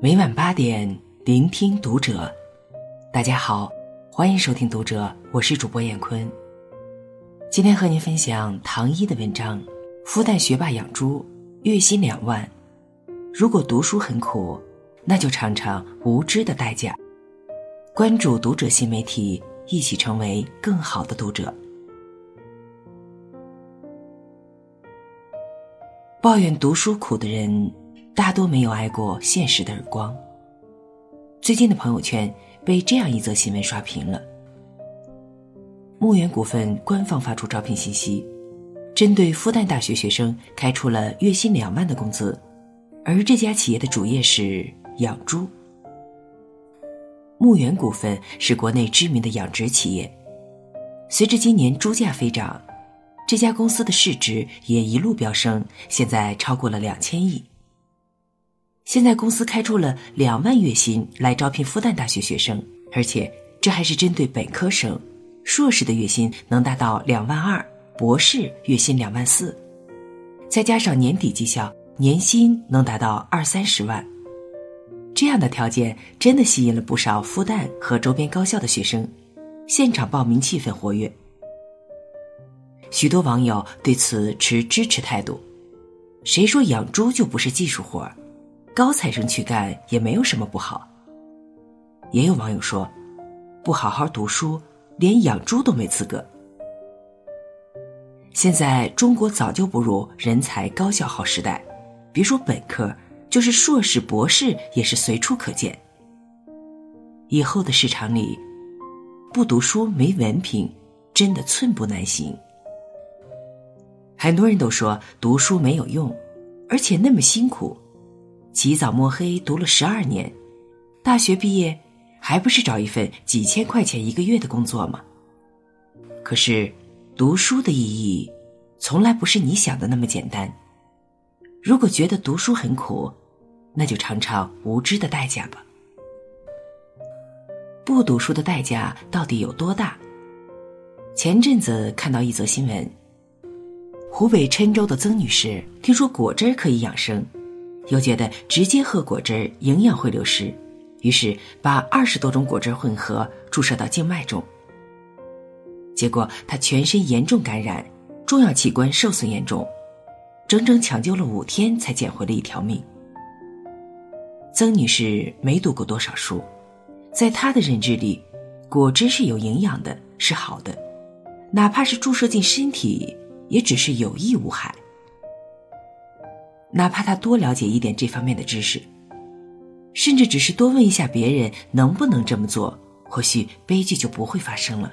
每晚八点，聆听读者。大家好，欢迎收听《读者》，我是主播艳坤。今天和您分享唐一的文章：复旦学霸养猪，月薪两万。如果读书很苦，那就尝尝无知的代价。关注《读者》新媒体，一起成为更好的读者。抱怨读书苦的人。大多没有挨过现实的耳光。最近的朋友圈被这样一则新闻刷屏了：牧原股份官方发出招聘信息，针对复旦大学学生开出了月薪两万的工资，而这家企业的主业是养猪。牧原股份是国内知名的养殖企业，随着今年猪价飞涨，这家公司的市值也一路飙升，现在超过了两千亿。现在公司开出了两万月薪来招聘复旦大学学生，而且这还是针对本科生，硕士的月薪能达到两万二，博士月薪两万四，再加上年底绩效，年薪能达到二三十万。这样的条件真的吸引了不少复旦和周边高校的学生，现场报名气氛活跃。许多网友对此持支持态度，谁说养猪就不是技术活儿？高材生去干也没有什么不好。也有网友说，不好好读书，连养猪都没资格。现在中国早就不如人才高校好时代，别说本科，就是硕士、博士也是随处可见。以后的市场里，不读书没文凭，真的寸步难行。很多人都说读书没有用，而且那么辛苦。起早摸黑读了十二年，大学毕业还不是找一份几千块钱一个月的工作吗？可是，读书的意义从来不是你想的那么简单。如果觉得读书很苦，那就尝尝无知的代价吧。不读书的代价到底有多大？前阵子看到一则新闻，湖北郴州的曾女士听说果汁可以养生。又觉得直接喝果汁营养会流失，于是把二十多种果汁混合注射到静脉中。结果他全身严重感染，重要器官受损严重，整整抢救了五天才捡回了一条命。曾女士没读过多少书，在她的认知里，果汁是有营养的，是好的，哪怕是注射进身体，也只是有益无害。哪怕他多了解一点这方面的知识，甚至只是多问一下别人能不能这么做，或许悲剧就不会发生了。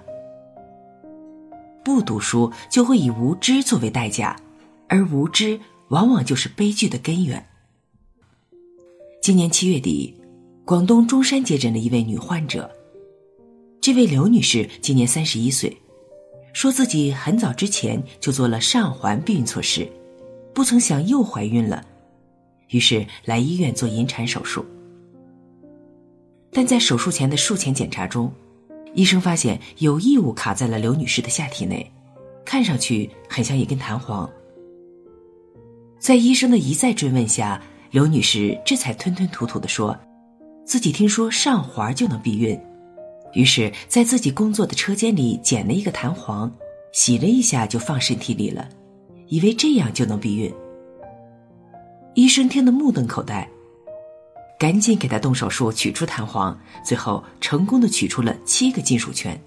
不读书就会以无知作为代价，而无知往往就是悲剧的根源。今年七月底，广东中山接诊了一位女患者，这位刘女士今年三十一岁，说自己很早之前就做了上环避孕措施。不曾想又怀孕了，于是来医院做引产手术。但在手术前的术前检查中，医生发现有异物卡在了刘女士的下体内，看上去很像一根弹簧。在医生的一再追问下，刘女士这才吞吞吐吐的说，自己听说上环就能避孕，于是，在自己工作的车间里捡了一个弹簧，洗了一下就放身体里了。以为这样就能避孕，医生听得目瞪口呆，赶紧给他动手术取出弹簧，最后成功的取出了七个金属圈。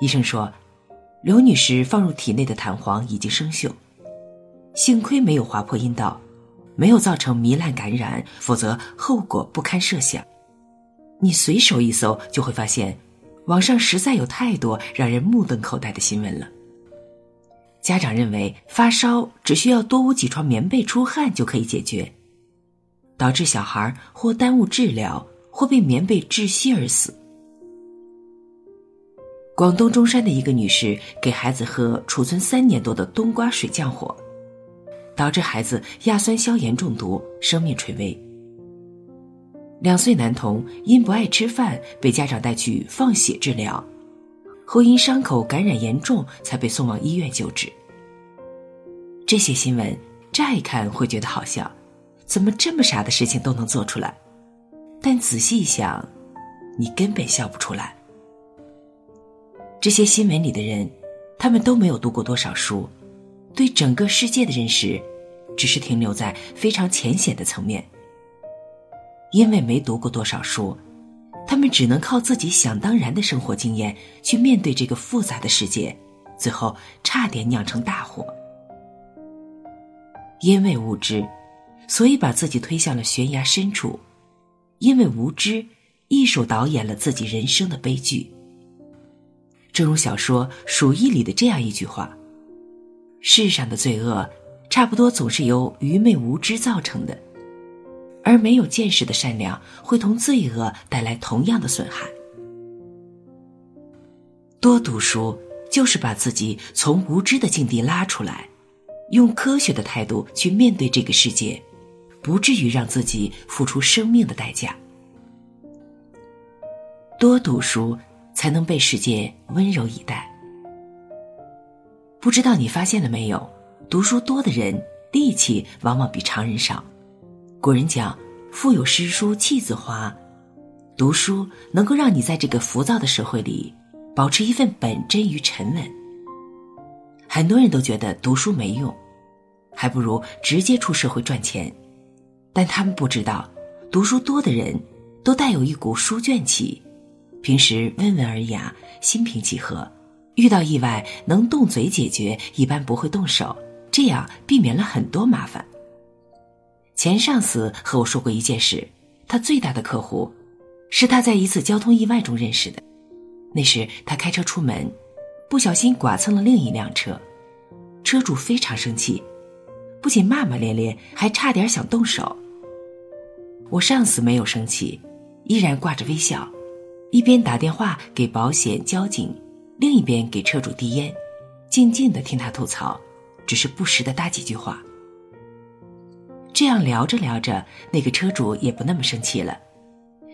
医生说，刘女士放入体内的弹簧已经生锈，幸亏没有划破阴道，没有造成糜烂感染，否则后果不堪设想。你随手一搜就会发现，网上实在有太多让人目瞪口呆的新闻了。家长认为发烧只需要多捂几床棉被、出汗就可以解决，导致小孩或耽误治疗，或被棉被窒息而死。广东中山的一个女士给孩子喝储存三年多的冬瓜水降火，导致孩子亚酸消炎中毒，生命垂危。两岁男童因不爱吃饭被家长带去放血治疗。后因伤口感染严重，才被送往医院救治。这些新闻乍一看会觉得好笑，怎么这么傻的事情都能做出来？但仔细一想，你根本笑不出来。这些新闻里的人，他们都没有读过多少书，对整个世界的认识，只是停留在非常浅显的层面。因为没读过多少书，他们只能靠自己想当然的生活经验去面对这个复杂的世界，最后差点酿成大祸。因为无知，所以把自己推向了悬崖深处；因为无知，一手导演了自己人生的悲剧。正如小说《鼠疫》里的这样一句话：“世上的罪恶，差不多总是由愚昧无知造成的。”而没有见识的善良会同罪恶带来同样的损害。多读书就是把自己从无知的境地拉出来，用科学的态度去面对这个世界，不至于让自己付出生命的代价。多读书才能被世界温柔以待。不知道你发现了没有？读书多的人力气往往比常人少。古人讲：“腹有诗书气自华。”读书能够让你在这个浮躁的社会里保持一份本真与沉稳。很多人都觉得读书没用，还不如直接出社会赚钱。但他们不知道，读书多的人都带有一股书卷气，平时温文尔雅、心平气和，遇到意外能动嘴解决，一般不会动手，这样避免了很多麻烦。前上司和我说过一件事，他最大的客户，是他在一次交通意外中认识的。那时他开车出门，不小心剐蹭了另一辆车，车主非常生气，不仅骂骂咧咧，还差点想动手。我上司没有生气，依然挂着微笑，一边打电话给保险交警，另一边给车主递烟，静静的听他吐槽，只是不时的搭几句话。这样聊着聊着，那个车主也不那么生气了。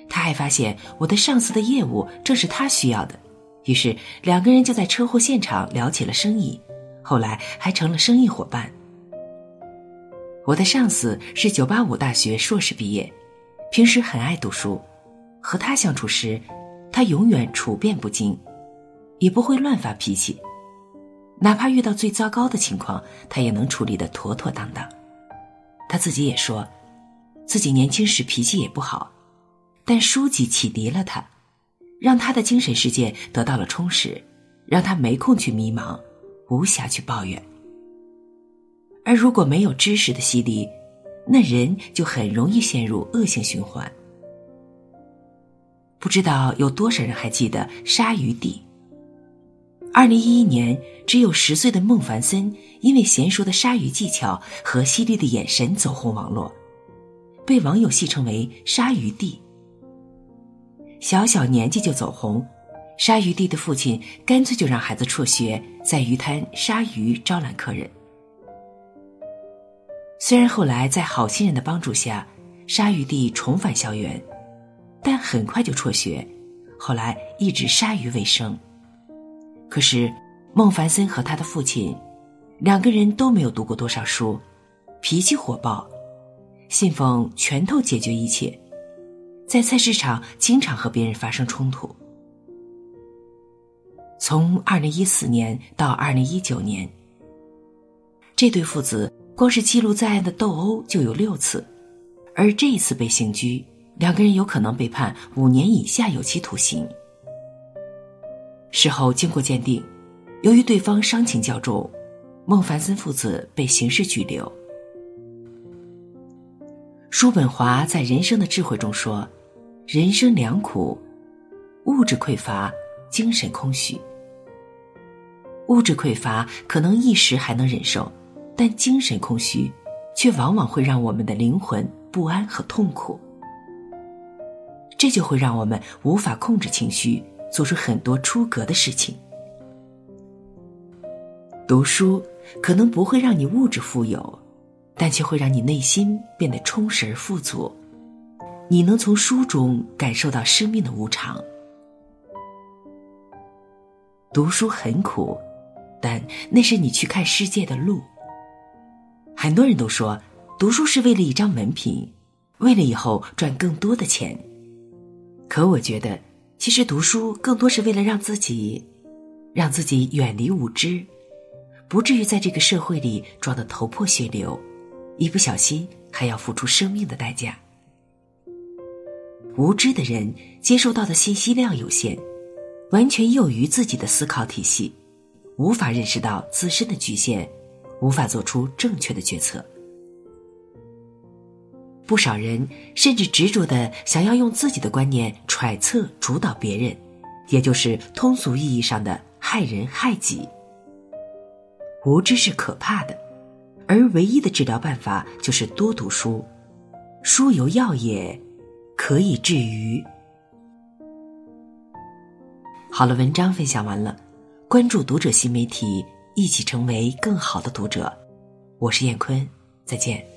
他还发现我的上司的业务正是他需要的，于是两个人就在车祸现场聊起了生意，后来还成了生意伙伴。我的上司是985大学硕士毕业，平时很爱读书。和他相处时，他永远处变不惊，也不会乱发脾气，哪怕遇到最糟糕的情况，他也能处理得妥妥当当。他自己也说，自己年轻时脾气也不好，但书籍启迪了他，让他的精神世界得到了充实，让他没空去迷茫，无暇去抱怨。而如果没有知识的洗礼，那人就很容易陷入恶性循环。不知道有多少人还记得鲨鱼地。二零一一年，只有十岁的孟凡森因为娴熟的鲨鱼技巧和犀利的眼神走红网络，被网友戏称为“鲨鱼弟”。小小年纪就走红，鲨鱼弟的父亲干脆就让孩子辍学，在鱼滩杀鱼招揽客人。虽然后来在好心人的帮助下，鲨鱼弟重返校园，但很快就辍学，后来一直杀鱼为生。可是，孟凡森和他的父亲，两个人都没有读过多少书，脾气火爆，信奉拳头解决一切，在菜市场经常和别人发生冲突。从二零一四年到二零一九年，这对父子光是记录在案的斗殴就有六次，而这一次被刑拘，两个人有可能被判五年以下有期徒刑。事后经过鉴定，由于对方伤情较重，孟凡森父子被刑事拘留。叔本华在《人生的智慧》中说：“人生两苦，物质匮乏，精神空虚。物质匮乏可能一时还能忍受，但精神空虚，却往往会让我们的灵魂不安和痛苦。这就会让我们无法控制情绪。”做出很多出格的事情。读书可能不会让你物质富有，但却会让你内心变得充实而富足。你能从书中感受到生命的无常。读书很苦，但那是你去看世界的路。很多人都说，读书是为了一张文凭，为了以后赚更多的钱。可我觉得，其实读书更多是为了让自己，让自己远离无知，不至于在这个社会里撞得头破血流，一不小心还要付出生命的代价。无知的人接受到的信息量有限，完全囿于自己的思考体系，无法认识到自身的局限，无法做出正确的决策。不少人甚至执着的想要用自己的观念揣测主导别人，也就是通俗意义上的害人害己。无知是可怕的，而唯一的治疗办法就是多读书，书犹药也。可以治愈。好了，文章分享完了，关注读者新媒体，一起成为更好的读者。我是燕坤，再见。